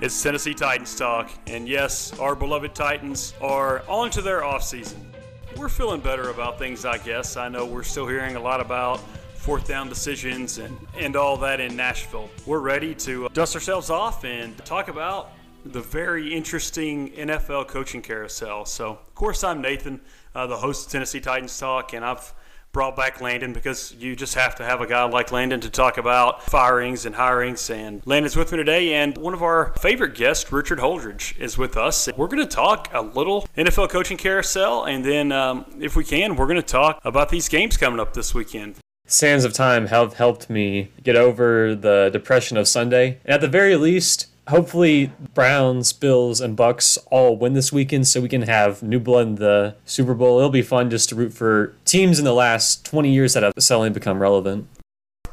It's Tennessee Titans talk, and yes, our beloved Titans are on to their offseason. We're feeling better about things, I guess. I know we're still hearing a lot about fourth down decisions and, and all that in Nashville. We're ready to dust ourselves off and talk about the very interesting NFL coaching carousel. So, of course, I'm Nathan, uh, the host of Tennessee Titans Talk, and I've brought back Landon because you just have to have a guy like Landon to talk about firings and hirings. And Landon's with me today, and one of our favorite guests, Richard Holdridge, is with us. We're going to talk a little NFL coaching carousel, and then um, if we can, we're going to talk about these games coming up this weekend. Sands of time have helped me get over the depression of Sunday. And at the very least, hopefully Browns, Bills, and Bucks all win this weekend so we can have new blood in the Super Bowl. It'll be fun just to root for teams in the last 20 years that have suddenly become relevant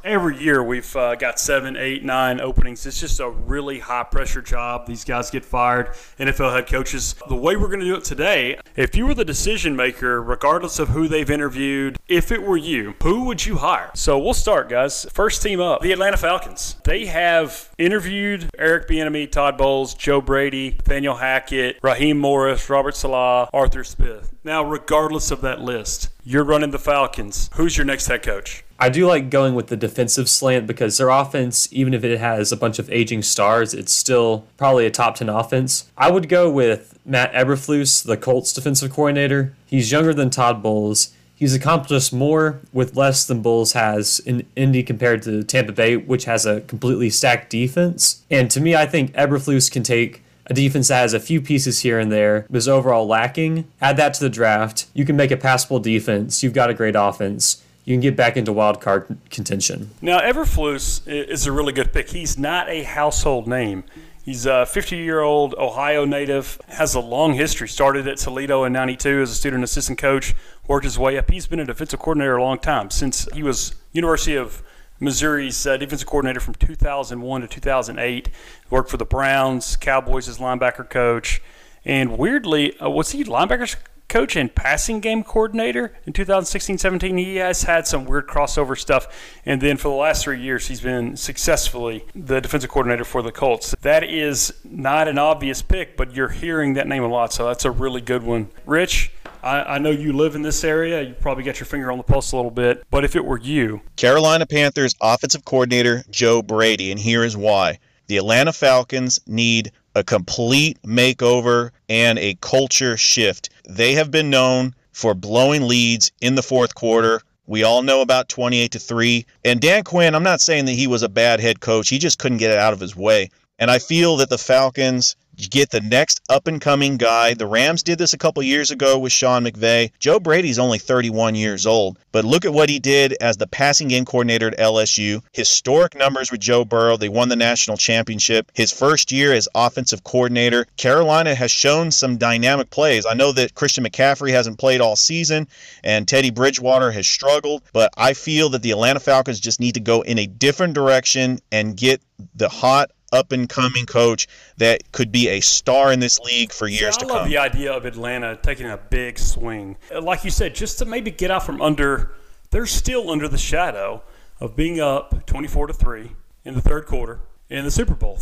every year we've uh, got seven, eight, nine openings. It's just a really high pressure job. These guys get fired. NFL head coaches. The way we're going to do it today, if you were the decision maker, regardless of who they've interviewed, if it were you, who would you hire? So we'll start, guys. First team up, the Atlanta Falcons. They have interviewed Eric Bieniemy, Todd Bowles, Joe Brady, Nathaniel Hackett, Raheem Morris, Robert Saleh, Arthur Smith. Now, regardless of that list, you're running the Falcons. Who's your next head coach? I do like going with the defensive slant because their offense, even if it has a bunch of aging stars, it's still probably a top 10 offense. I would go with Matt Eberflus, the Colts defensive coordinator. He's younger than Todd Bowles. He's accomplished more with less than Bowles has in Indy compared to Tampa Bay, which has a completely stacked defense. And to me, I think Eberflus can take a defense that has a few pieces here and there, but is overall lacking. Add that to the draft. You can make a passable defense. You've got a great offense you can get back into wild card contention. Now, Eberflus is a really good pick. He's not a household name. He's a 50 year old Ohio native, has a long history. Started at Toledo in 92 as a student assistant coach, worked his way up. He's been a defensive coordinator a long time since he was University of Missouri's uh, defensive coordinator from 2001 to 2008. Worked for the Browns, Cowboys as linebacker coach. And weirdly, uh, was he linebackers coach and passing game coordinator in 2016-17. He has had some weird crossover stuff, and then for the last three years, he's been successfully the defensive coordinator for the Colts. That is not an obvious pick, but you're hearing that name a lot, so that's a really good one. Rich. I, I know you live in this area. You probably got your finger on the pulse a little bit. But if it were you, Carolina Panthers offensive coordinator Joe Brady, and here is why. The Atlanta Falcons need a complete makeover and a culture shift. They have been known for blowing leads in the fourth quarter. We all know about 28 to 3. And Dan Quinn, I'm not saying that he was a bad head coach. He just couldn't get it out of his way. And I feel that the Falcons get the next up and coming guy. The Rams did this a couple years ago with Sean McVay. Joe Brady's only 31 years old, but look at what he did as the passing game coordinator at LSU. Historic numbers with Joe Burrow. They won the national championship. His first year as offensive coordinator, Carolina has shown some dynamic plays. I know that Christian McCaffrey hasn't played all season and Teddy Bridgewater has struggled, but I feel that the Atlanta Falcons just need to go in a different direction and get the hot up and coming coach that could be a star in this league for years to come. I love the idea of Atlanta taking a big swing. Like you said, just to maybe get out from under, they're still under the shadow of being up 24 to 3 in the third quarter in the Super Bowl.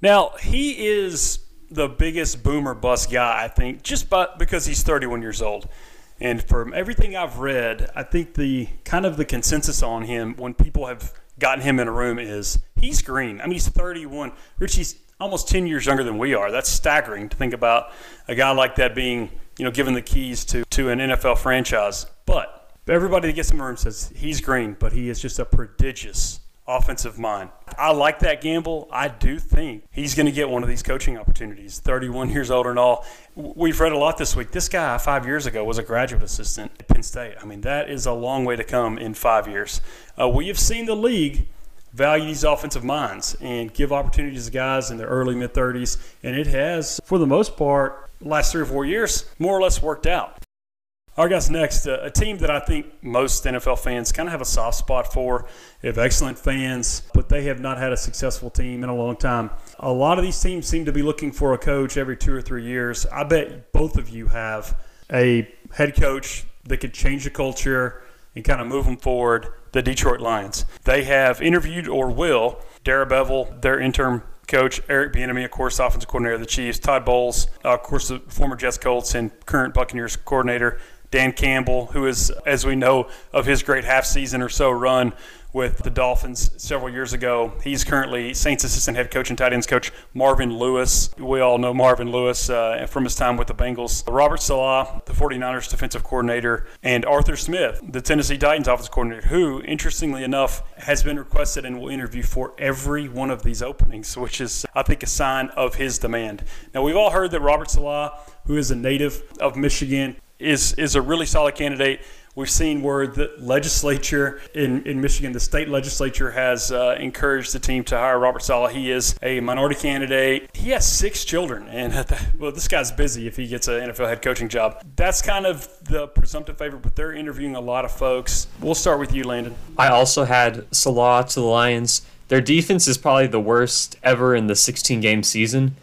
Now, he is the biggest boomer bust guy, I think, just by, because he's 31 years old. And from everything I've read, I think the kind of the consensus on him when people have gotten him in a room is he's green. I mean, he's 31. Richie's almost 10 years younger than we are. That's staggering to think about a guy like that being, you know, given the keys to, to an NFL franchise. But everybody that gets in the room says he's green, but he is just a prodigious offensive mind. I like that gamble. I do think he's going to get one of these coaching opportunities. 31 years old and all. We've read a lot this week. This guy five years ago was a graduate assistant at Penn State. I mean, that is a long way to come in five years. Uh, we have seen the league value these offensive minds and give opportunities to guys in their early mid 30s, and it has, for the most part, last three or four years, more or less worked out. All right, guys, next, uh, a team that I think most NFL fans kind of have a soft spot for. They have excellent fans, but they have not had a successful team in a long time. A lot of these teams seem to be looking for a coach every two or three years. I bet both of you have a head coach that could change the culture and kind of move them forward. The Detroit Lions. They have interviewed or will Darrell Bevell, their interim coach, Eric Bieniemy, of course, offensive coordinator of the Chiefs, Todd Bowles, uh, of course, the former Jets Colts and current Buccaneers coordinator, Dan Campbell, who is, as we know, of his great half season or so run with the Dolphins several years ago. He's currently Saints assistant head coach and tight ends coach Marvin Lewis. We all know Marvin Lewis uh, from his time with the Bengals. Robert Saleh, the 49ers defensive coordinator, and Arthur Smith, the Tennessee Titans offensive coordinator, who, interestingly enough, has been requested and will interview for every one of these openings, which is, I think, a sign of his demand. Now, we've all heard that Robert Saleh, who is a native of Michigan, is is a really solid candidate. We've seen where the legislature in, in Michigan, the state legislature, has uh, encouraged the team to hire Robert Saleh. He is a minority candidate. He has six children, and well, this guy's busy if he gets an NFL head coaching job. That's kind of the presumptive favorite, but they're interviewing a lot of folks. We'll start with you, Landon. I also had Saleh to the Lions. Their defense is probably the worst ever in the 16 game season.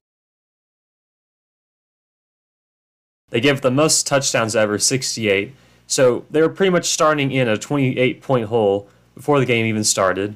They give the most touchdowns ever, 68. So they were pretty much starting in a 28 point hole before the game even started.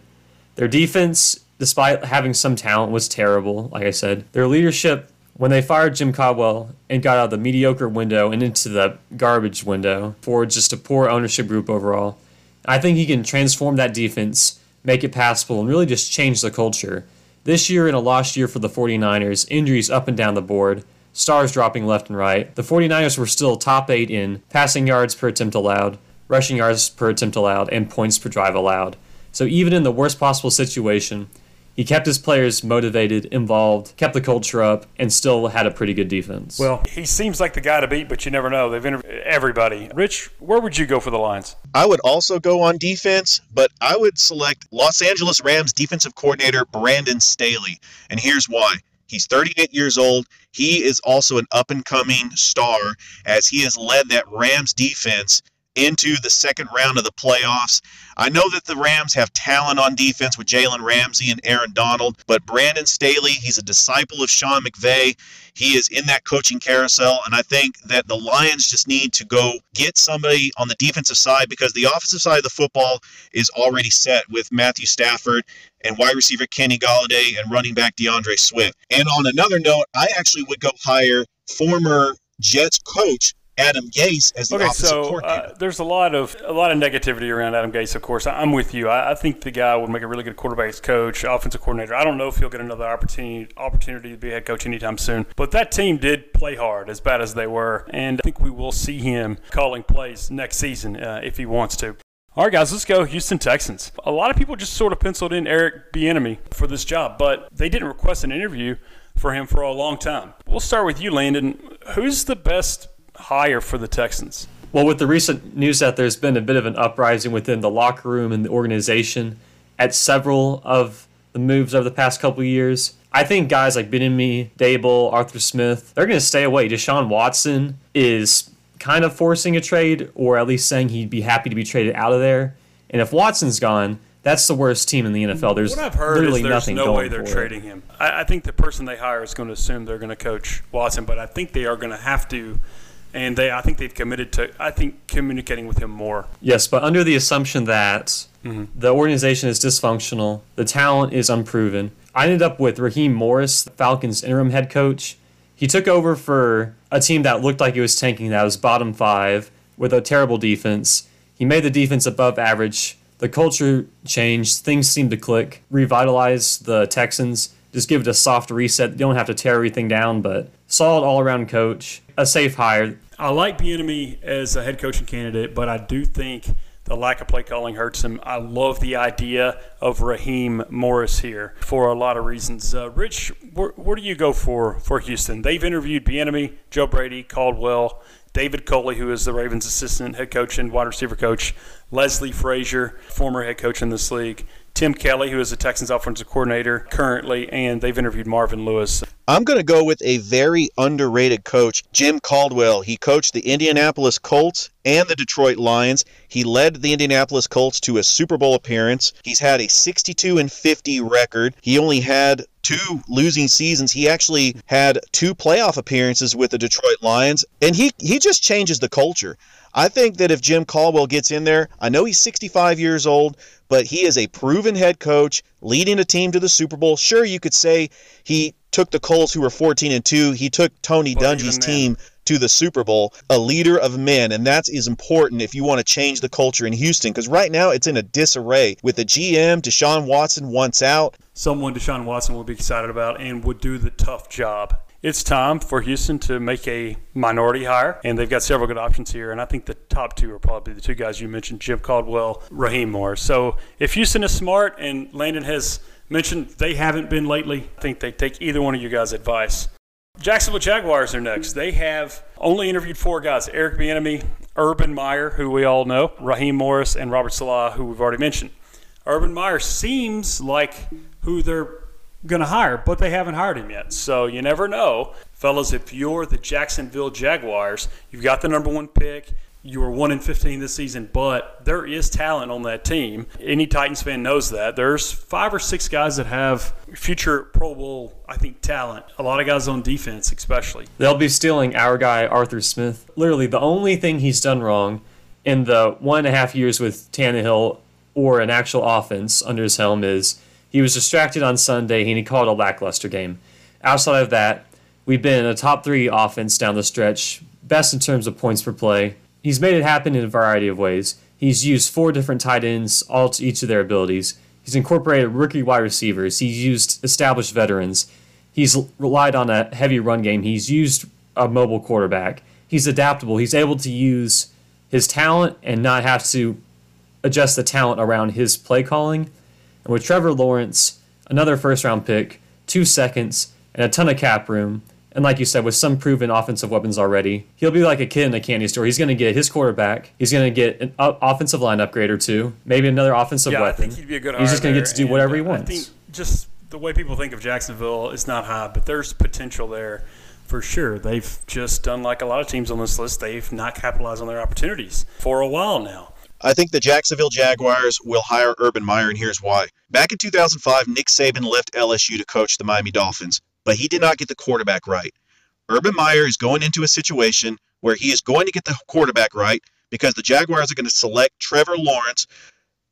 Their defense, despite having some talent, was terrible, like I said. Their leadership, when they fired Jim Caldwell and got out of the mediocre window and into the garbage window for just a poor ownership group overall, I think he can transform that defense, make it passable, and really just change the culture. This year, in a lost year for the 49ers, injuries up and down the board stars dropping left and right. The 49ers were still top 8 in passing yards per attempt allowed, rushing yards per attempt allowed, and points per drive allowed. So even in the worst possible situation, he kept his players motivated, involved, kept the culture up, and still had a pretty good defense. Well, he seems like the guy to beat, but you never know. They've interviewed everybody. Rich, where would you go for the Lions? I would also go on defense, but I would select Los Angeles Rams defensive coordinator Brandon Staley. And here's why. He's 38 years old. He is also an up and coming star as he has led that Rams defense into the second round of the playoffs. I know that the Rams have talent on defense with Jalen Ramsey and Aaron Donald, but Brandon Staley, he's a disciple of Sean McVay. He is in that coaching carousel, and I think that the Lions just need to go get somebody on the defensive side because the offensive side of the football is already set with Matthew Stafford and wide receiver Kenny Golladay and running back DeAndre Swift. And on another note, I actually would go hire former Jets coach Adam Gase as the okay, offensive so, coordinator. Uh, there's a lot of a lot of negativity around Adam Gase. Of course, I'm with you. I, I, think the guy would make a really good quarterbacks coach, offensive coordinator. I don't know if he'll get another opportunity opportunity to be a head coach anytime soon. But that team did play hard, as bad as they were, and I think we will see him calling plays next season uh, if he wants to. All right, guys, let's go. Houston Texans. A lot of people just sort of penciled in Eric Bieniemy for this job, but they didn't request an interview for him for a long time. We'll start with you, Landon. Who's the best hire for the Texans? Well, with the recent news that there's been a bit of an uprising within the locker room and the organization at several of the moves over the past couple years, I think guys like Bieniemy, Daboll, Arthur Smith, they're going to stay away. Deshaun Watson is kind of forcing a trade, or at least saying he'd be happy to be traded out of there. And if Watson's gone, that's the worst team in the NFL. There's what I've heard literally is there's nothing no going way they're trading it. him. I, I think the person they hire is going to assume they're going to coach Watson, but I think they are going to have to and they I think they've committed to I think communicating with him more. Yes, but under the assumption that Mm-hmm. the organization is dysfunctional, the talent is unproven. I ended up with Raheem Morris, the Falcons interim head coach. He took over for a team that looked like it was tanking, that was bottom five, with a terrible defense. He made the defense above average. The culture changed. Things seemed to click. Revitalize the Texans. Just give it a soft reset. You don't have to tear everything down, but solid all around coach. A safe hire. I like Bieniemy as a head coaching candidate, but I do think the lack of play calling hurts him. I love the idea of Raheem Morris here for a lot of reasons. Uh, Rich, where, where do you go for for Houston? They've interviewed Bieniemy, Joe Brady, Caldwell, David Culley, who is the Ravens' assistant head coach and wide receiver coach, Leslie Frazier, former head coach in this league, Tim Kelly, who is the Texans offensive coordinator currently, and they've interviewed Marvin Lewis. I'm going to go with a very underrated coach, Jim Caldwell. He coached the Indianapolis Colts and the Detroit Lions. He led the Indianapolis Colts to a Super Bowl appearance. He's had a 62 and 50 record. He only had two losing seasons. He actually had two playoff appearances with the Detroit Lions, and he he just changes the culture. I think that if Jim Caldwell gets in there, I know he's 65 years old, but he is a proven head coach leading a team to the Super Bowl. Sure, you could say he took the Colts, who were 14 and 2, he took Tony But Dungy's team to the Super Bowl, a leader of men, and that is important if you want to change the culture in Houston because right now it's in a disarray with the GM, Deshaun Watson once out. someone Deshaun Watson would be excited about and would do the tough job. It's time for Houston to make a minority hire, and they've got several good options here. And I think the top two are probably the two guys you mentioned, Jim Caldwell, Raheem Morris. So if Houston is smart, and Landon has mentioned they haven't been lately, I think they take either one of you guys' advice. Jacksonville Jaguars are next. They have only interviewed four guys: Eric Bieniemy, Urban Meyer, who we all know, Raheem Morris, and Robert Saleh, who we've already mentioned. Urban Meyer seems like who they're going to hire, but they haven't hired him yet. So you never know. Fellas, if you're the Jacksonville Jaguars, you've got the number one pick. You were 1 in 15 this season, but there is talent on that team. Any Titans fan knows that. There's five or six guys that have future Pro Bowl, I think, talent. A lot of guys on defense, especially. They'll be stealing our guy, Arthur Smith. Literally, the only thing he's done wrong in the one and a half years with Tannehill or an actual offense under his helm is he was distracted on Sunday and he called a lackluster game. Outside of that, we've been a top three offense down the stretch, best in terms of points per play. He's made it happen in a variety of ways. He's used four different tight ends, all to each of their abilities. He's incorporated rookie wide receivers. He's used established veterans. He's relied on a heavy run game. He's used a mobile quarterback. He's adaptable. He's able to use his talent and not have to adjust the talent around his play calling. And with Trevor Lawrence, another first round pick, two seconds, and a ton of cap room, and like you said, with some proven offensive weapons already, he'll be like a kid in a candy store. He's going to get his quarterback. He's going to get an offensive line upgrade or two, maybe another offensive yeah, weapon. I think he'd be a good He's just going to get to do and, whatever he uh, wants. I think just the way people think of Jacksonville is not high, but there's potential there for sure. They've just done like a lot of teams on this list. They've not capitalized on their opportunities for a while now. I think the Jacksonville Jaguars will hire Urban Meyer, and here's why. Back in 2005, Nick Saban left LSU to coach the Miami Dolphins, but he did not get the quarterback right. Urban Meyer is going into a situation where he is going to get the quarterback right because the Jaguars are going to select Trevor Lawrence,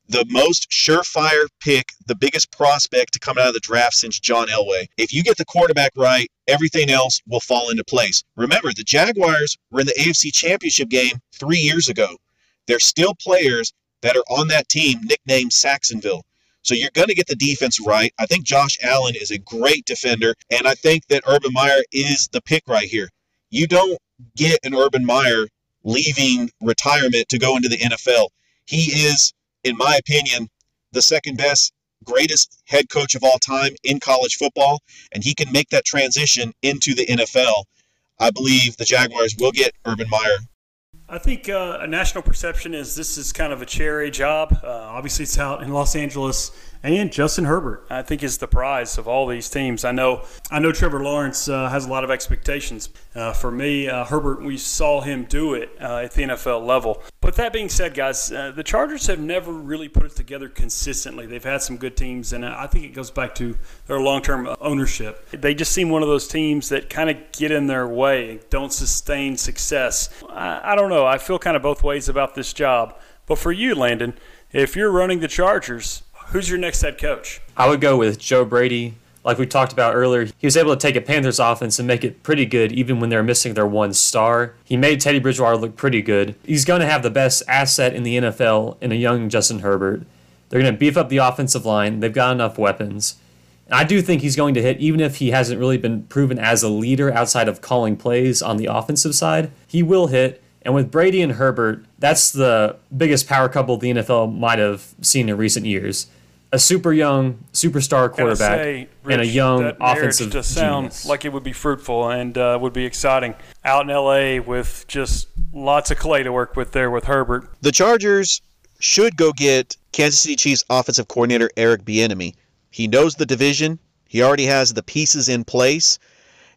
the most surefire pick, the biggest prospect to come out of the draft since John Elway. If you get the quarterback right, everything else will fall into place. Remember, the Jaguars were in the AFC Championship game three years ago. There's still players that are on that team nicknamed Sacksonville. So you're going to get the defense right. I think Josh Allen is a great defender, and I think that Urban Meyer is the pick right here. You don't get an Urban Meyer leaving retirement to go into the NFL. He is, in my opinion, the second best, greatest head coach of all time in college football, and he can make that transition into the NFL. I believe the Jaguars will get Urban Meyer I think uh, a national perception is this is kind of a cherry job. Uh, obviously, it's out in Los Angeles, and Justin Herbert, I think, is the prize of all these teams. I know, I know, Trevor Lawrence uh, has a lot of expectations. Uh, for me, uh, Herbert, we saw him do it uh, at the NFL level. But that being said, guys, uh, the Chargers have never really put it together consistently. They've had some good teams, and I think it goes back to their long-term ownership. They just seem one of those teams that kind of get in their way don't sustain success. I, I don't know. I feel kind of both ways about this job. But for you, Landon, if you're running the Chargers, who's your next head coach? I would go with Joe Brady. Like we talked about earlier, he was able to take a Panthers offense and make it pretty good even when they're missing their one star. He made Teddy Bridgewater look pretty good. He's going to have the best asset in the NFL in a young Justin Herbert. They're going to beef up the offensive line. They've got enough weapons. And I do think he's going to hit, even if he hasn't really been proven as a leader outside of calling plays on the offensive side. He will hit. And with Brady and Herbert, that's the biggest power couple the NFL might have seen in recent years. A super young superstar Gotta quarterback say, and a young that offensive just sound genius. like it would be fruitful and uh, would be exciting out in LA with just lots of clay to work with there with Herbert. The Chargers should go get Kansas City Chiefs offensive coordinator Eric Bieniemy. He knows the division. He already has the pieces in place.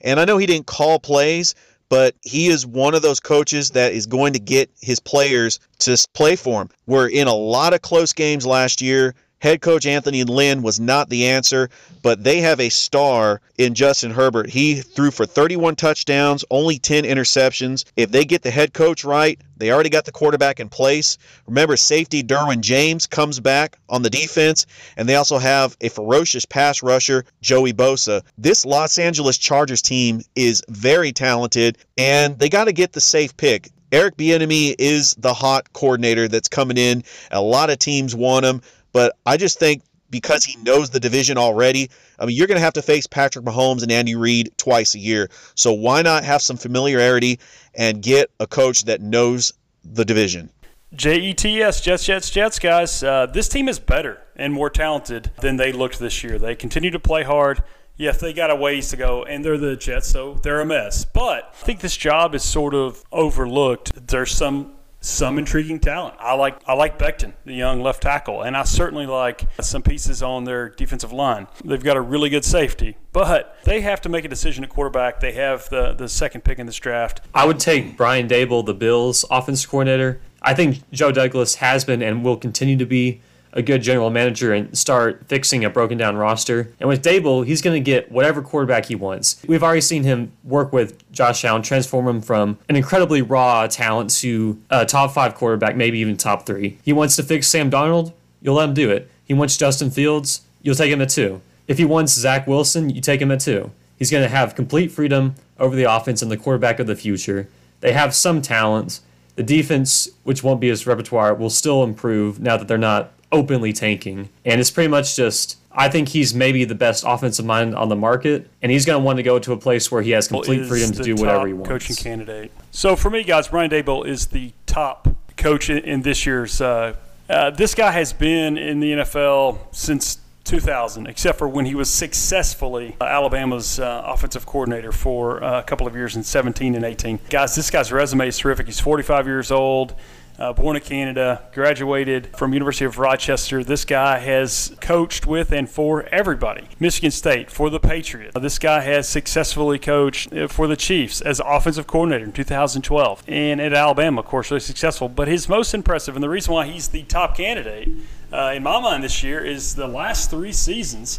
And I know he didn't call plays, but he is one of those coaches that is going to get his players to play for him. We're in a lot of close games last year. Head coach Anthony Lynn was not the answer, but they have a star in Justin Herbert. He threw for 31 touchdowns, only 10 interceptions. If they get the head coach right, they already got the quarterback in place. Remember, safety Derwin James comes back on the defense, and they also have a ferocious pass rusher, Joey Bosa. This Los Angeles Chargers team is very talented, and they got to get the safe pick. Eric Bieniemy is the hot coordinator that's coming in. A lot of teams want him. But I just think because he knows the division already, I mean, you're going to have to face Patrick Mahomes and Andy Reid twice a year. So why not have some familiarity and get a coach that knows the division? JETS, Jets, Jets, Jets, guys. Uh, this team is better and more talented than they looked this year. They continue to play hard. Yes, they got a ways to go, and they're the Jets, so they're a mess. But I think this job is sort of overlooked. There's some some intriguing talent. I like I like Becton, the young left tackle, and I certainly like some pieces on their defensive line. They've got a really good safety, but they have to make a decision at quarterback. They have the the second pick in this draft. I would take Brian Daboll, the Bills offense coordinator. I think Joe Douglas has been and will continue to be a good general manager and start fixing a broken down roster. And with Daboll, he's going to get whatever quarterback he wants. We've already seen him work with Josh Allen, transform him from an incredibly raw talent to a top five quarterback, maybe even top three. He wants to fix Sam Darnold, you'll let him do it. He wants Justin Fields, you'll take him at two. If he wants Zach Wilson, you take him at two. He's going to have complete freedom over the offense and the quarterback of the future. They have some talent. The defense, which won't be his repertoire, will still improve now that they're not openly tanking. And it's pretty much just I think he's maybe the best offensive mind on the market, and he's going to want to go to a place where he has complete freedom to do whatever he wants. Coaching candidate. So for me, guys, Brian Daboll is the top coach in, in this year's. Uh, uh, this guy has been in the NFL since 2000, except for when he was successfully uh, Alabama's uh, offensive coordinator for uh, a couple of years in 17 and 18. Guys, this guy's resume is terrific. He's 45 years old uh, born in Canada, graduated from University of Rochester. This guy has coached with and for everybody. Michigan State for the Patriots. Uh, this guy has successfully coached uh, for the Chiefs as offensive coordinator in 2012, and at Alabama, of course, really successful. But his most impressive, and the reason why he's the top candidate uh, in my mind this year, is the last three seasons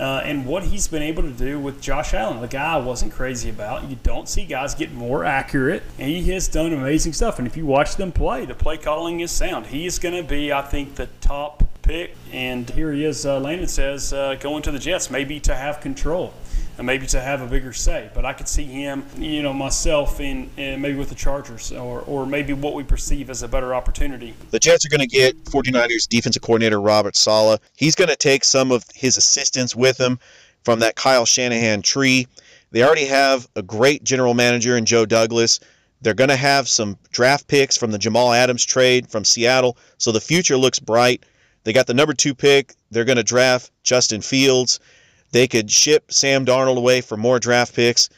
uh, and what he's been able to do with Josh Allen, the guy I wasn't crazy about. You don't see guys get more accurate, and he has done amazing stuff. And if you watch them play, the play calling is sound. He is going to be, I think, the top pick. And here he is, uh, Landon says, uh, going to the Jets, maybe to have control and maybe to have a bigger say. But I could see him, you know, myself in, in, maybe with the Chargers or, or maybe what we perceive as a better opportunity. The Jets are going to get 49ers defensive coordinator Robert Saleh. He's going to take some of his assistants with him from that Kyle Shanahan tree. They already have a great general manager in Joe Douglas. They're going to have some draft picks from the Jamal Adams trade from Seattle. So the future looks bright. They got the number two pick. They're going to draft Justin Fields. They could ship Sam Darnold away for more draft picks,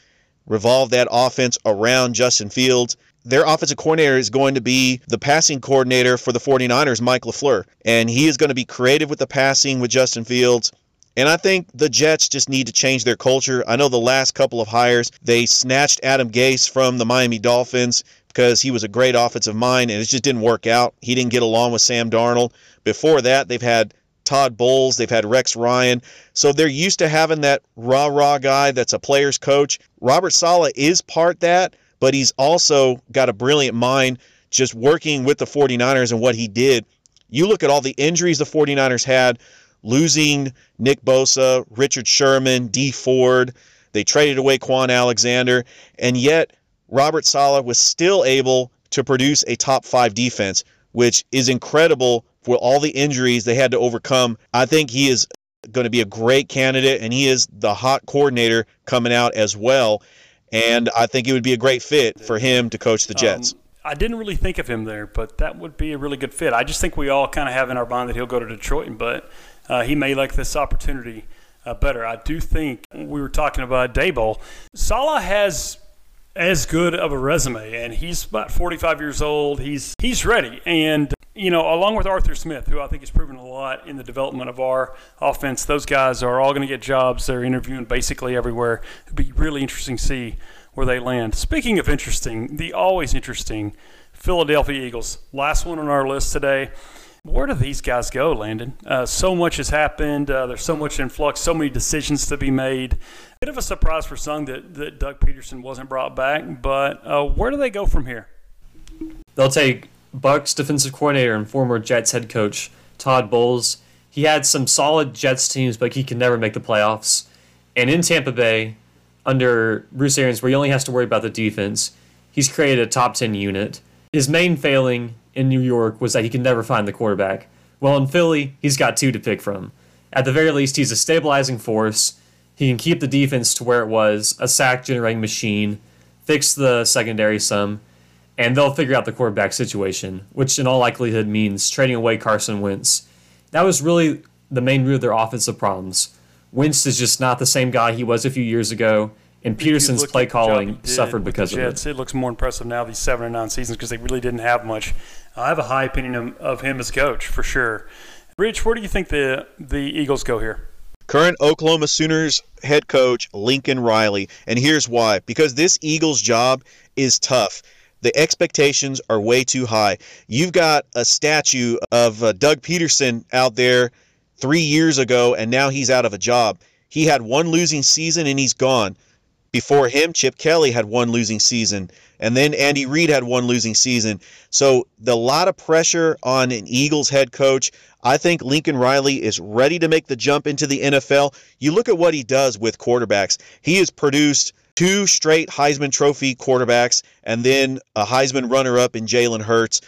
revolve that offense around Justin Fields. Their offensive coordinator is going to be the passing coordinator for the 49ers, Mike LaFleur. And he is going to be creative with the passing with Justin Fields. And I think the Jets just need to change their culture. I know the last couple of hires, they snatched Adam Gase from the Miami Dolphins because he was a great offensive mind and it just didn't work out. He didn't get along with Sam Darnold. Before that, they've had Todd Bowles, they've had Rex Ryan. So they're used to having that rah rah guy that's a player's coach. Robert Saleh is part that, but he's also got a brilliant mind just working with the 49ers and what he did. You look at all the injuries the 49ers had, losing Nick Bosa, Richard Sherman, Dee Ford. They traded away Kwon Alexander, and yet Robert Saleh was still able to produce a top five defense, which is incredible for all the injuries they had to overcome. I think he is going to be a great candidate, and he is the hot coordinator coming out as well. And I think it would be a great fit for him to coach the Jets. Um, I didn't really think of him there, but that would be a really good fit. I just think we all kind of have in our mind that he'll go to Detroit, but uh, he may like this opportunity uh, better. I do think we were talking about Daboll. Saleh has as good of a resume, and he's about 45 years old. He's he's ready, and you know, along with Arthur Smith, who I think has proven a lot in the development of our offense, those guys are all going to get jobs. They're interviewing basically everywhere. It'd be really interesting to see where they land. Speaking of interesting, the always interesting Philadelphia Eagles, last one on our list today. Where do these guys go, Landon? Uh, so much has happened. Uh, there's so much in flux, so many decisions to be made. Bit of a surprise for some that, that Doug Pederson wasn't brought back, but uh, where do they go from here? They'll take Bucks defensive coordinator and former Jets head coach Todd Bowles. He had some solid Jets teams, but he can never make the playoffs. And in Tampa Bay, under Bruce Arians, where he only has to worry about the defense, he's created a top 10 unit. His main failing in New York was that he could never find the quarterback. Well, in Philly, he's got two to pick from. At the very least, he's a stabilizing force. He can keep the defense to where it was, a sack generating machine, fix the secondary some, and they'll figure out the quarterback situation, which in all likelihood means trading away Carson Wentz. That was really the main root of their offensive problems. Wentz is just not the same guy he was a few years ago and Pederson's play calling suffered because of Jets, it. It looks more impressive now these seven or nine seasons because they really didn't have much. I have a high opinion of, of him as coach for sure. Rich, where do you think the the Eagles go here? Current Oklahoma Sooners head coach Lincoln Riley, and here's why: because this Eagles job is tough. The expectations are way too high. You've got a statue of uh, Doug Pederson out there three years ago, and now he's out of a job. He had one losing season and he's gone. Before him, Chip Kelly had one losing season, and then Andy Reid had one losing season. So the lot of pressure on an Eagles head coach. I think Lincoln Riley is ready to make the jump into the NFL. You look at what he does with quarterbacks. He has produced two straight Heisman Trophy quarterbacks and then a Heisman runner up in Jalen Hurts.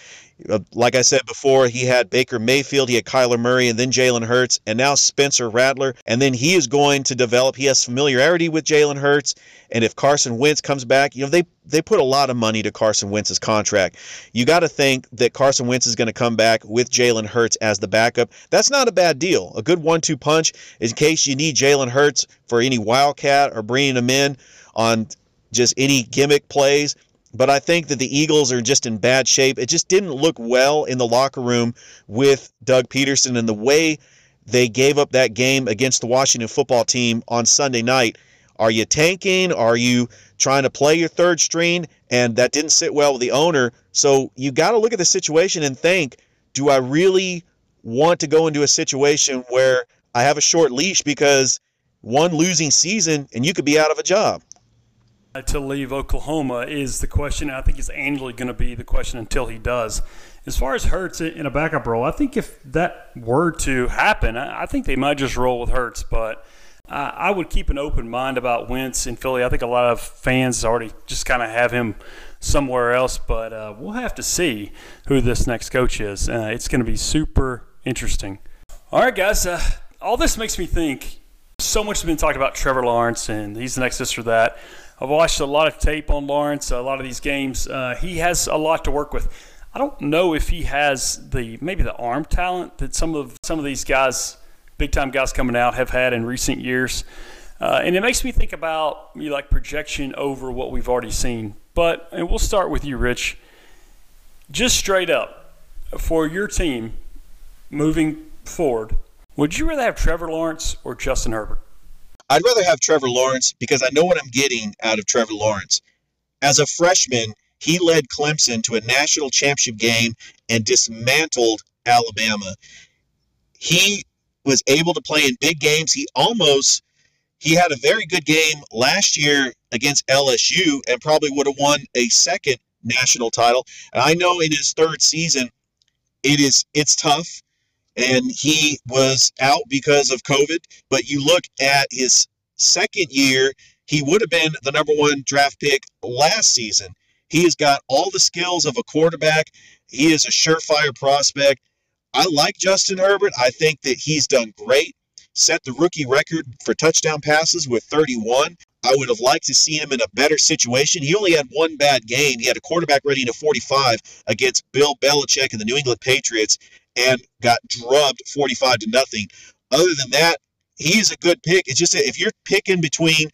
Uh, like I said before, he had Baker Mayfield, he had Kyler Murray, and then Jalen Hurts, and now Spencer Rattler. And then he is going to develop. He has familiarity with Jalen Hurts. And if Carson Wentz comes back, you know, they, they put a lot of money to Carson Wentz's contract. You got to think that Carson Wentz is going to come back with Jalen Hurts as the backup. That's not a bad deal. A good one two punch in case you need Jalen Hurts for any wildcat or bringing him in on just any gimmick plays but I think that the Eagles are just in bad shape. It just didn't look well in the locker room with Doug Pederson and the way they gave up that game against the Washington football team on Sunday night. Are you tanking? Are you trying to play your third string? And that didn't sit well with the owner. So you got to look at the situation and think do I really want to go into a situation where I have a short leash because one losing season and you could be out of a job? To leave Oklahoma is the question. I think it's annually going to be the question until he does. As far as Hurts in a backup role, I think if that were to happen, I think they might just roll with Hurts. But I would keep an open mind about Wentz in Philly. I think a lot of fans already just kind of have him somewhere else, but uh, we'll have to see who this next coach is. Uh, it's going to be super interesting. All right, guys. Uh, all this makes me think. So much has been talked about Trevor Lawrence, and he's the next this or that. I've watched a lot of tape on Lawrence, a lot of these games. Uh, he has a lot to work with. I don't know if he has the maybe the arm talent that some of some of these guys, big time guys coming out, have had in recent years. Uh, and it makes me think about you like projection over what we've already seen. But and we'll start with you, Rich. Just straight up for your team moving forward, would you rather have Trevor Lawrence or Justin Herbert? I'd rather have Trevor Lawrence because I know what I'm getting out of Trevor Lawrence. As a freshman, he led Clemson to a national championship game and dismantled Alabama. He was able to play in big games. He almost he had a very good game last year against LSU and probably would have won a second national title. And I know in his third season it is it's tough and he was out because of COVID. But you look at his second year, he would have been the number one draft pick last season. He has got all the skills of a quarterback. He is a surefire prospect. I like Justin Herbert. I think that he's done great. Set the rookie record for touchdown passes with 31. I would have liked to see him in a better situation. He only had one bad game. He had a quarterback rating of 45 against Bill Belichick and the New England Patriots, and got drubbed 45 to nothing. Other than that, he's a good pick. It's just that if you're picking between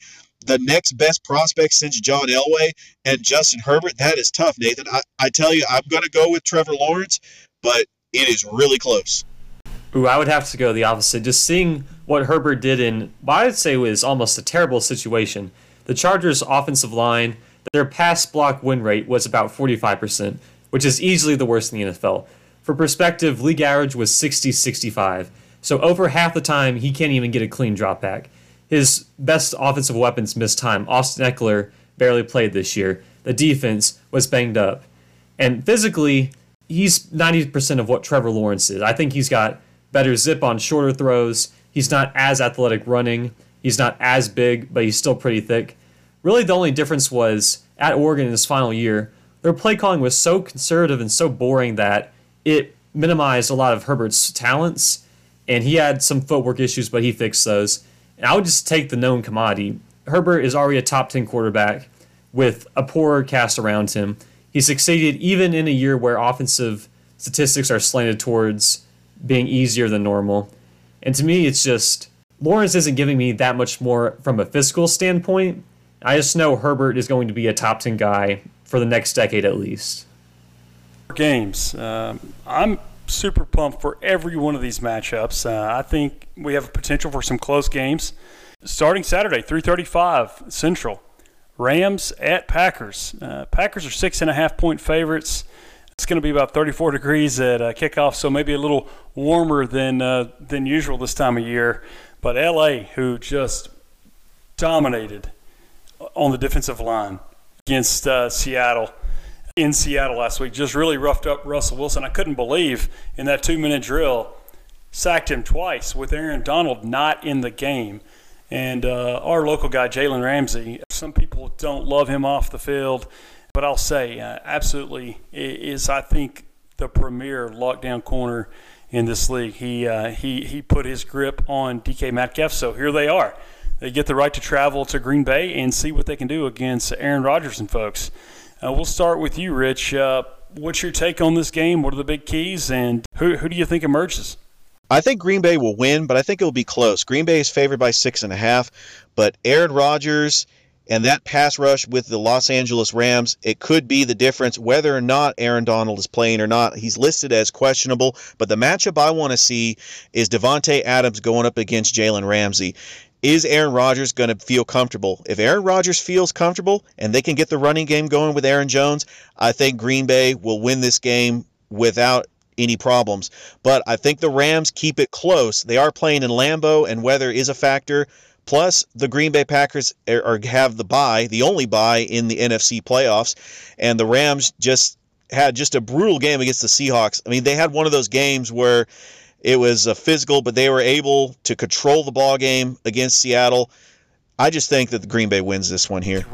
the next best prospect since John Elway and Justin Herbert, that is tough, Nathan. I, I tell you, I'm going to go with Trevor Lawrence, but it is really close. Ooh, I would have to go the opposite. Just seeing what Herbert did in what I'd say was almost a terrible situation. The Chargers' offensive line, their pass block win rate was about 45%, which is easily the worst in the NFL. For perspective, league average was 60 65. So over half the time, he can't even get a clean drop back. His best offensive weapons missed time. Austin Ekeler barely played this year. The defense was banged up. And physically, he's 90% of what Trevor Lawrence is. I think he's got better zip on shorter throws. He's not as athletic running. He's not as big, but he's still pretty thick. Really, the only difference was at Oregon in his final year, their play calling was so conservative and so boring that it minimized a lot of Herbert's talents. And he had some footwork issues, but he fixed those. And I would just take the known commodity. Herbert is already a top 10 quarterback with a poor cast around him. He succeeded even in a year where offensive statistics are slanted towards being easier than normal. And to me, it's just Lawrence isn't giving me that much more from a physical standpoint. I just know Herbert is going to be a top 10 guy for the next decade at least. Games. Um, I'm super pumped for every one of these matchups. Uh, I think we have a potential for some close games. Starting Saturday, 3:35 Central, Rams at Packers. Uh, Packers are six and a half point favorites. It's going to be about 34 degrees at uh, kickoff, so maybe a little warmer than uh, than usual this time of year. But LA, who just dominated on the defensive line against uh, Seattle in Seattle last week, just really roughed up Russell Wilson. I couldn't believe in that two minute drill, sacked him twice with Aaron Donald not in the game. And uh, our local guy, Jalen Ramsey, some people don't love him off the field, but I'll say, uh, absolutely, is, I think, the premier lockdown corner in this league. He, uh, he, he put his grip on DK Metcalf, so here they are. They get the right to travel to Green Bay and see what they can do against Aaron Rodgers and folks. Uh, we'll start with you, Rich. Uh, what's your take on this game? What are the big keys, and who, who do you think emerges? I think Green Bay will win, but I think it'll be close. Green Bay is favored by six and a half, but Aaron Rodgers and that pass rush with the Los Angeles Rams, it could be the difference whether or not Aaron Donald is playing or not. He's listed as questionable, but the matchup I want to see is Davante Adams going up against Jalen Ramsey. Is Aaron Rodgers going to feel comfortable? If Aaron Rodgers feels comfortable and they can get the running game going with Aaron Jones, I think Green Bay will win this game without any problems. But I think the Rams keep it close. They are playing in Lambeau, and weather is a factor. Plus, the Green Bay Packers are, are, have the bye, the only bye in the NFC playoffs, and the Rams just had just a brutal game against the Seahawks. I mean, they had one of those games where it was a physical, but they were able to control the ball game against Seattle. I just think that the Green Bay wins this one here.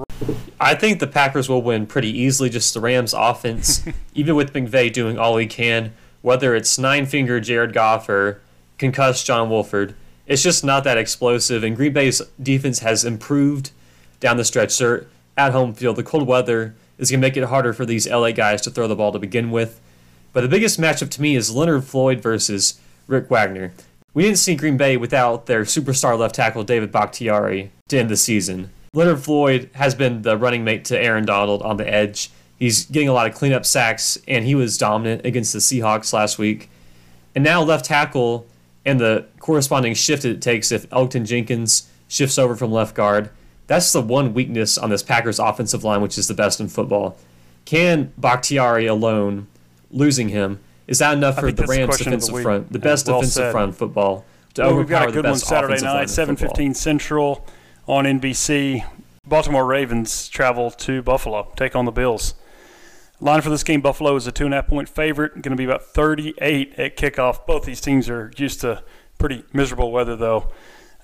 I think the Packers will win pretty easily. Just the Rams' offense, even with McVay doing all he can, whether it's nine finger Jared Goff or concussed John Wolford, it's just not that explosive. And Green Bay's defense has improved down the stretch. They're at home field. The cold weather is going to make it harder for these LA guys to throw the ball to begin with. But the biggest matchup to me is Leonard Floyd versus Rick Wagner. We didn't see Green Bay without their superstar left tackle David Bakhtiari to end the season. Leonard Floyd has been the running mate to Aaron Donald on the edge. He's getting a lot of cleanup sacks, and he was dominant against the Seahawks last week. And now left tackle and the corresponding shift it takes if Elgton Jenkins shifts over from left guard. That's the one weakness on this Packers offensive line, which is the best in football. Can Bakhtiari alone, losing him, is that enough for the Rams defensive the front, the uh, best well defensive said. front football, to well, we've got a good one Saturday night, 7:15 Central on NBC. Baltimore Ravens travel to Buffalo, take on the Bills. Line for this game, Buffalo is a two and a half point favorite. Going to be about 38 at kickoff. Both these teams are used to pretty miserable weather, though.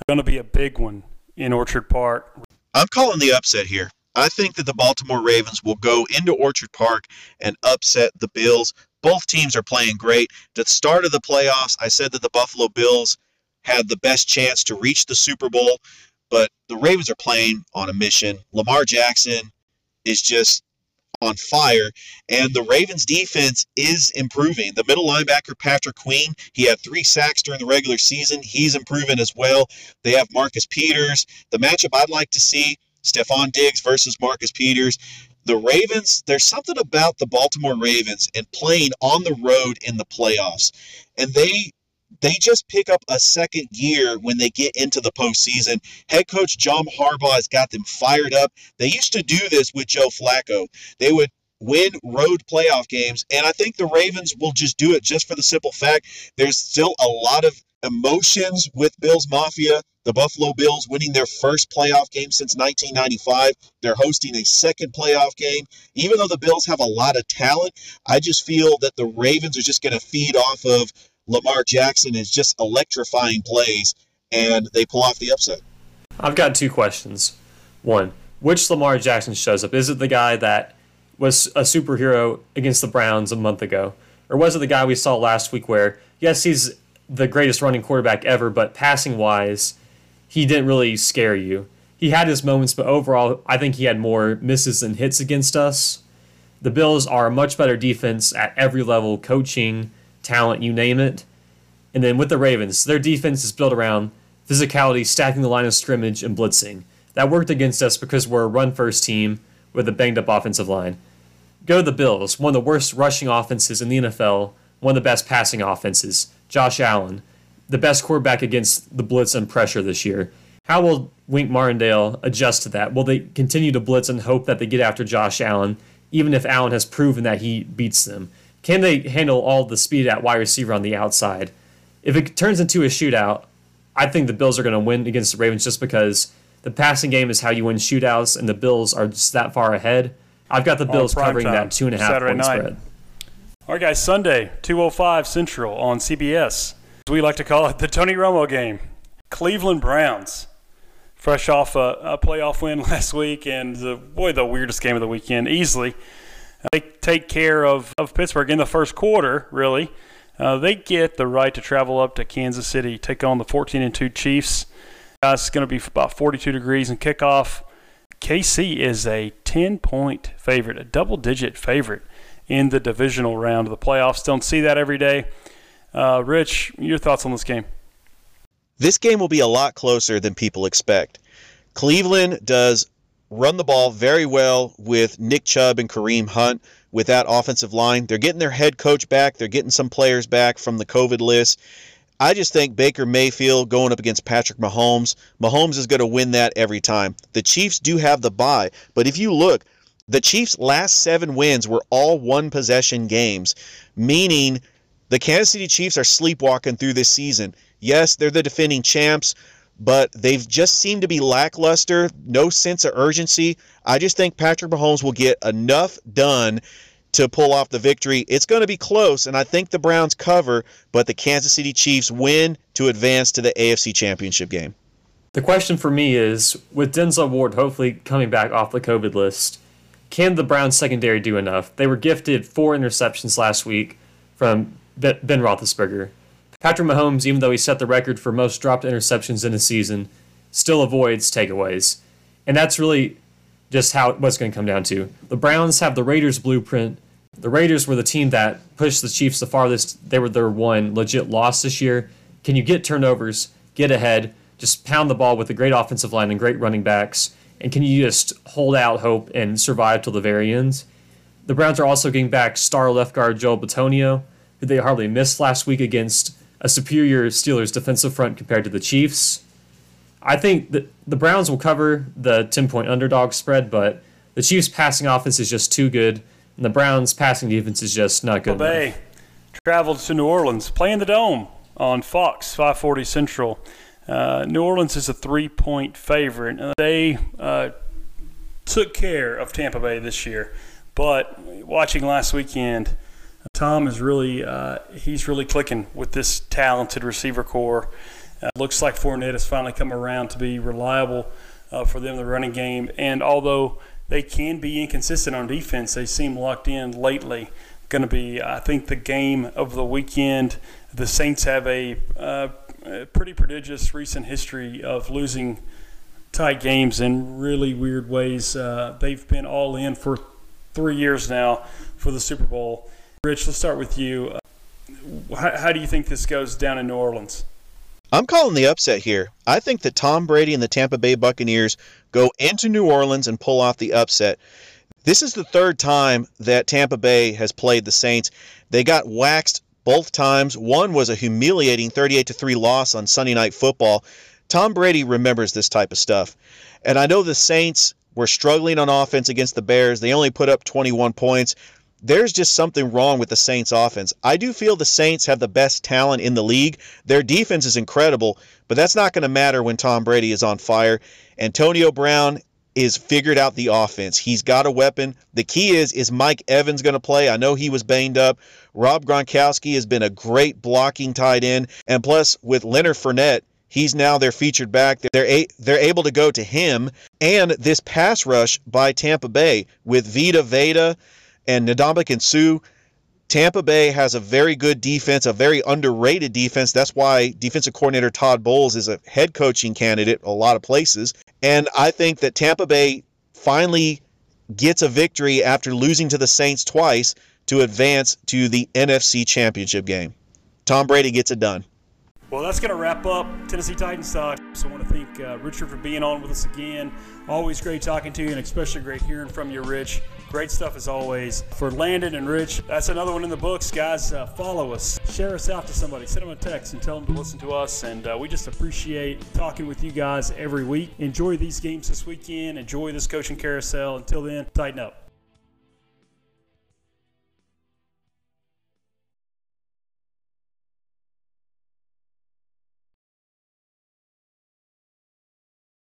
Going to be a big one in Orchard Park. I'm calling the upset here. I think that the Baltimore Ravens will go into Orchard Park and upset the Bills. Both teams are playing great. At the start of the playoffs, I said that the Buffalo Bills had the best chance to reach the Super Bowl, but the Ravens are playing on a mission. Lamar Jackson is just on fire, and the Ravens defense is improving. The middle linebacker, Patrick Queen, he had three sacks during the regular season. He's improving as well. They have Marcus Peters. The matchup I'd like to see Stefon Diggs versus Marcus Peters. The Ravens, there's something about the Baltimore Ravens and playing on the road in the playoffs. And they they just pick up a second gear when they get into the postseason. Head coach John Harbaugh has got them fired up. They used to do this with Joe Flacco. They would win road playoff games. And I think the Ravens will just do it just for the simple fact there's still a lot of emotions with Bills Mafia. The Buffalo Bills winning their first playoff game since 1995. They're hosting a second playoff game. Even though the Bills have a lot of talent, I just feel that the Ravens are just going to feed off of Lamar Jackson is just electrifying plays, and they pull off the upset. I've got two questions. One, which Lamar Jackson shows up? Is it the guy that was a superhero against the Browns a month ago? Or was it the guy we saw last week where, yes, he's the greatest running quarterback ever, but passing wise, he didn't really scare you. He had his moments, but overall, I think he had more misses than hits against us. The Bills are a much better defense at every level coaching, talent, you name it. And then with the Ravens, their defense is built around physicality, stacking the line of scrimmage, and blitzing. That worked against us because we're a run first team with a banged up offensive line. Go to the Bills, one of the worst rushing offenses in the NFL, one of the best passing offenses. Josh Allen, the best quarterback against the blitz and pressure this year. How will Wink Martindale adjust to that? Will they continue to blitz and hope that they get after Josh Allen, even if Allen has proven that he beats them? Can they handle all the speed at wide receiver on the outside? If it turns into a shootout, I think the Bills are going to win against the Ravens just because the passing game is how you win shootouts, and the Bills are just that far ahead. I've got the Bills covering time, that two and a half Saturday point night. spread. All right, guys, Sunday, 205 Central on CBS. We like to call it, the Tony Romo game. Cleveland Browns, fresh off a, a playoff win last week, and the, boy, the weirdest game of the weekend, easily. They take care of, of Pittsburgh in the first quarter, really. Uh, they get the right to travel up to Kansas City, take on the 14 and 2 Chiefs. Uh, it's going to be about 42 degrees and kickoff. KC is a 10 point favorite, a double digit favorite in the divisional round of the playoffs. Don't see that every day. Uh, Rich, your thoughts on this game? This game will be a lot closer than people expect. Cleveland does run the ball very well with Nick Chubb and Kareem Hunt with that offensive line. They're getting their head coach back, they're getting some players back from the COVID list. I just think Baker Mayfield going up against Patrick Mahomes, Mahomes is going to win that every time. The Chiefs do have the bye, but if you look, the Chiefs' last seven wins were all one possession games, meaning the Kansas City Chiefs are sleepwalking through this season. Yes, they're the defending champs, but they've just seemed to be lackluster, no sense of urgency. I just think Patrick Mahomes will get enough done to pull off the victory. It's going to be close, and I think the Browns cover, but the Kansas City Chiefs win to advance to the AFC Championship game. The question for me is with Denzel Ward hopefully coming back off the COVID list, can the Browns secondary do enough? They were gifted four interceptions last week from Ben Roethlisberger. Patrick Mahomes, even though he set the record for most dropped interceptions in a season, still avoids takeaways. And that's really just how what's going to come down to. The Browns have the Raiders blueprint. The Raiders were the team that pushed the Chiefs the farthest. They were their one legit loss this year. Can you get turnovers, get ahead, just pound the ball with a great offensive line and great running backs? And can you just hold out hope and survive till the very end? The Browns are also getting back star left guard Joel Bitonio, who they hardly missed last week against a superior Steelers defensive front compared to the Chiefs. I think that the Browns will cover the 10 point underdog spread, but the Chiefs' passing offense is just too good, and the Browns' passing defense is just not good. Bay enough. traveled to New Orleans, playing the Dome on Fox 540 Central. Uh, New Orleans is a three point favorite. Uh, They uh, took care of Tampa Bay this year, but watching last weekend, Tom is really uh, he's really clicking with this talented receiver core. Uh, looks like Fournette has finally come around to be reliable uh, for them in the running game. And although they can be inconsistent on defense, they seem locked in lately. Going to be, I think, the game of the weekend. The Saints have a, a pretty prodigious recent history of losing tight games in really weird ways. Uh, they've been all in for three years now for the Super Bowl. Rich, let's start with you. Uh, how, how do you think this goes down in New Orleans? I'm calling the upset here. I think that Tom Brady and the Tampa Bay Buccaneers go into New Orleans and pull off the upset. This is the third time that Tampa Bay has played the Saints. They got waxed both times. One was a humiliating 38 to 3 loss on Sunday Night Football. Tom Brady remembers this type of stuff. And I know the Saints were struggling on offense against the Bears. They only put up 21 points. There's just something wrong with the Saints offense. I do feel the Saints have the best talent in the league. Their defense is incredible, but that's not going to matter when Tom Brady is on fire. Antonio Brown is figured out the offense. He's got a weapon. The key is is Mike Evans going to play? I know he was banged up. Rob Gronkowski has been a great blocking tight end, and plus with Leonard Fournette, he's now their featured back. They're a, they're able to go to him and this pass rush by Tampa Bay with Vita Vea and Ndamukong Suh. Tampa Bay has a very good defense, a very underrated defense. That's why defensive coordinator Todd Bowles is a head coaching candidate a lot of places. And I think that Tampa Bay finally gets a victory after losing to the Saints twice to advance to the NFC Championship game. Tom Brady gets it done. Well, that's going to wrap up Tennessee Titans talk. So I want to thank uh, Richard for being on with us again. Always great talking to you, and especially great hearing from you, Rich. Great stuff as always. For Landon and Rich, that's another one in the books, guys. Uh, follow us, share us out to somebody, send them a text, and tell them to listen to us. And uh, we just appreciate talking with you guys every week. Enjoy these games this weekend. Enjoy this coaching carousel. Until then, tighten up.